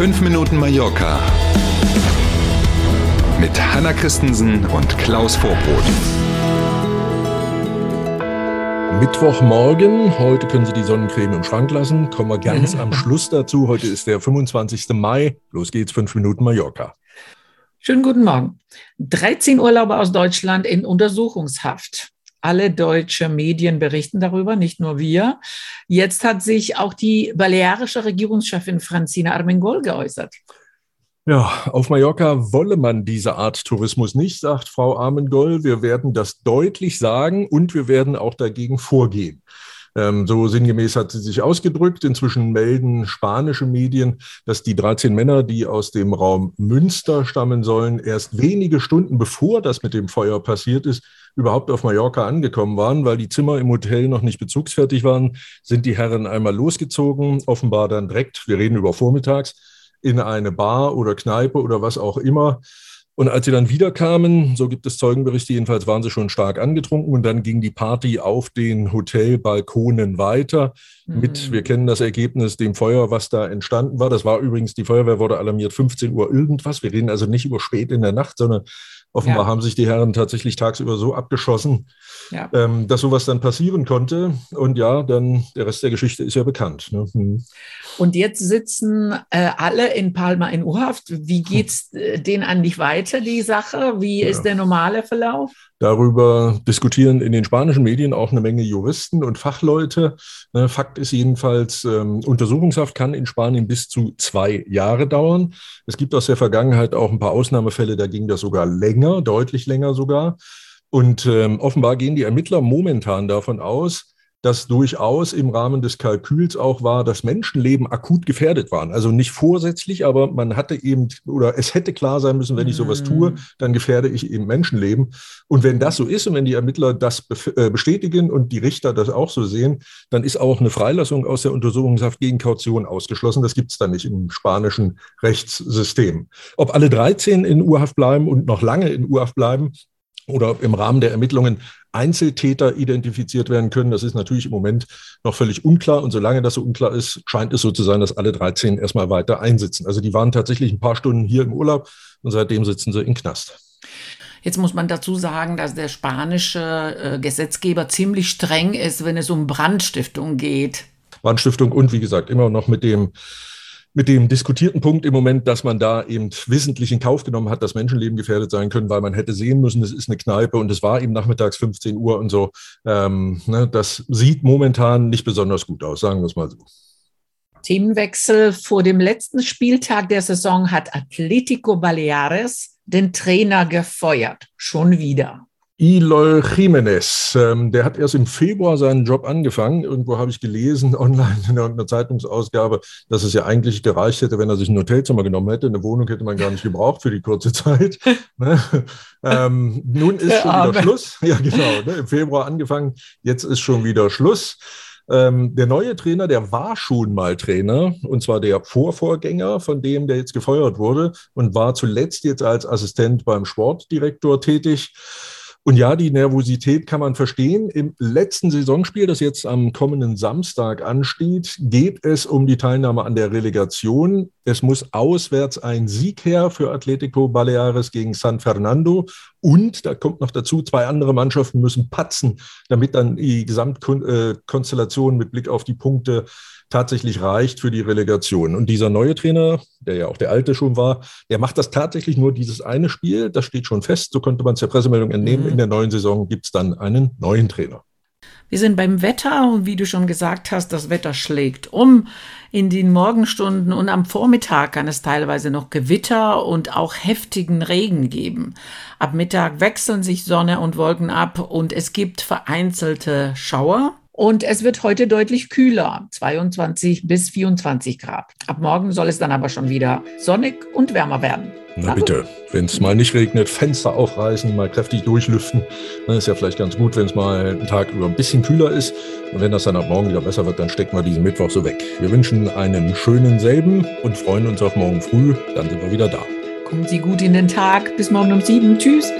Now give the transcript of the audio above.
5 Minuten Mallorca mit Hanna Christensen und Klaus Vorbrot. Mittwochmorgen. Heute können Sie die Sonnencreme im Schrank lassen. Kommen wir ganz am Schluss dazu. Heute ist der 25. Mai. Los geht's, 5 Minuten Mallorca. Schönen guten Morgen. 13 Urlauber aus Deutschland in Untersuchungshaft. Alle deutsche Medien berichten darüber, nicht nur wir. Jetzt hat sich auch die balearische Regierungschefin Francina Armengol geäußert. Ja, auf Mallorca wolle man diese Art Tourismus nicht, sagt Frau Armengol. Wir werden das deutlich sagen und wir werden auch dagegen vorgehen. Ähm, so sinngemäß hat sie sich ausgedrückt. Inzwischen melden spanische Medien, dass die 13 Männer, die aus dem Raum Münster stammen sollen, erst wenige Stunden bevor das mit dem Feuer passiert ist, überhaupt auf Mallorca angekommen waren, weil die Zimmer im Hotel noch nicht bezugsfertig waren, sind die Herren einmal losgezogen, offenbar dann direkt, wir reden über vormittags, in eine Bar oder Kneipe oder was auch immer und als sie dann wiederkamen, so gibt es Zeugenberichte, jedenfalls waren sie schon stark angetrunken und dann ging die Party auf den Hotelbalkonen weiter mhm. mit, wir kennen das Ergebnis, dem Feuer, was da entstanden war. Das war übrigens, die Feuerwehr wurde alarmiert 15 Uhr irgendwas. Wir reden also nicht über spät in der Nacht, sondern Offenbar ja. haben sich die Herren tatsächlich tagsüber so abgeschossen, ja. ähm, dass sowas dann passieren konnte. Und ja, dann der Rest der Geschichte ist ja bekannt. Ne? Hm. Und jetzt sitzen äh, alle in Palma in U-Haft. Wie geht es äh, denen eigentlich weiter, die Sache? Wie ja. ist der normale Verlauf? Darüber diskutieren in den spanischen Medien auch eine Menge Juristen und Fachleute. Ne, Fakt ist jedenfalls, ähm, Untersuchungshaft kann in Spanien bis zu zwei Jahre dauern. Es gibt aus der Vergangenheit auch ein paar Ausnahmefälle, da ging das sogar länger, deutlich länger sogar. Und ähm, offenbar gehen die Ermittler momentan davon aus, dass durchaus im Rahmen des Kalküls auch war, dass Menschenleben akut gefährdet waren. Also nicht vorsätzlich, aber man hatte eben, oder es hätte klar sein müssen, wenn ich sowas tue, mhm. dann gefährde ich eben Menschenleben. Und wenn das so ist und wenn die Ermittler das äh, bestätigen und die Richter das auch so sehen, dann ist auch eine Freilassung aus der Untersuchungshaft gegen Kaution ausgeschlossen. Das gibt es dann nicht im spanischen Rechtssystem. Ob alle 13 in Urhaft bleiben und noch lange in Urhaft bleiben, oder im Rahmen der Ermittlungen Einzeltäter identifiziert werden können. Das ist natürlich im Moment noch völlig unklar. Und solange das so unklar ist, scheint es so zu sein, dass alle 13 erstmal weiter einsitzen. Also die waren tatsächlich ein paar Stunden hier im Urlaub und seitdem sitzen sie im Knast. Jetzt muss man dazu sagen, dass der spanische äh, Gesetzgeber ziemlich streng ist, wenn es um Brandstiftung geht. Brandstiftung und wie gesagt immer noch mit dem mit dem diskutierten Punkt im Moment, dass man da eben wissentlich in Kauf genommen hat, dass Menschenleben gefährdet sein können, weil man hätte sehen müssen, es ist eine Kneipe und es war eben nachmittags 15 Uhr und so. Ähm, ne, das sieht momentan nicht besonders gut aus, sagen wir es mal so. Themenwechsel vor dem letzten Spieltag der Saison hat Atletico Baleares den Trainer gefeuert. Schon wieder. Eloy Jimenez, ähm, der hat erst im Februar seinen Job angefangen. Irgendwo habe ich gelesen, online in irgendeiner Zeitungsausgabe, dass es ja eigentlich gereicht hätte, wenn er sich ein Hotelzimmer genommen hätte. Eine Wohnung hätte man gar nicht gebraucht für die kurze Zeit. ne? ähm, nun ist schon wieder Schluss. Ja, genau. Ne? Im Februar angefangen, jetzt ist schon wieder Schluss. Ähm, der neue Trainer, der war schon mal Trainer, und zwar der Vorvorgänger von dem, der jetzt gefeuert wurde, und war zuletzt jetzt als Assistent beim Sportdirektor tätig. Und ja, die Nervosität kann man verstehen. Im letzten Saisonspiel, das jetzt am kommenden Samstag ansteht, geht es um die Teilnahme an der Relegation. Es muss auswärts ein Sieg her für Atletico Baleares gegen San Fernando. Und da kommt noch dazu, zwei andere Mannschaften müssen patzen, damit dann die Gesamtkonstellation mit Blick auf die Punkte tatsächlich reicht für die Relegation. Und dieser neue Trainer, der ja auch der alte schon war, der macht das tatsächlich nur dieses eine Spiel. Das steht schon fest. So konnte man es der Pressemeldung entnehmen. In der neuen Saison gibt es dann einen neuen Trainer. Wir sind beim Wetter und wie du schon gesagt hast, das Wetter schlägt um. In den Morgenstunden und am Vormittag kann es teilweise noch Gewitter und auch heftigen Regen geben. Ab Mittag wechseln sich Sonne und Wolken ab und es gibt vereinzelte Schauer. Und es wird heute deutlich kühler, 22 bis 24 Grad. Ab morgen soll es dann aber schon wieder sonnig und wärmer werden. Na bitte, wenn es mal nicht regnet, Fenster aufreißen, mal kräftig durchlüften. Dann ist ja vielleicht ganz gut, wenn es mal einen Tag über ein bisschen kühler ist. Und wenn das dann ab morgen wieder besser wird, dann stecken wir diesen Mittwoch so weg. Wir wünschen einen schönen selben und freuen uns auf morgen früh. Dann sind wir wieder da. Kommen Sie gut in den Tag. Bis morgen um sieben. Tschüss.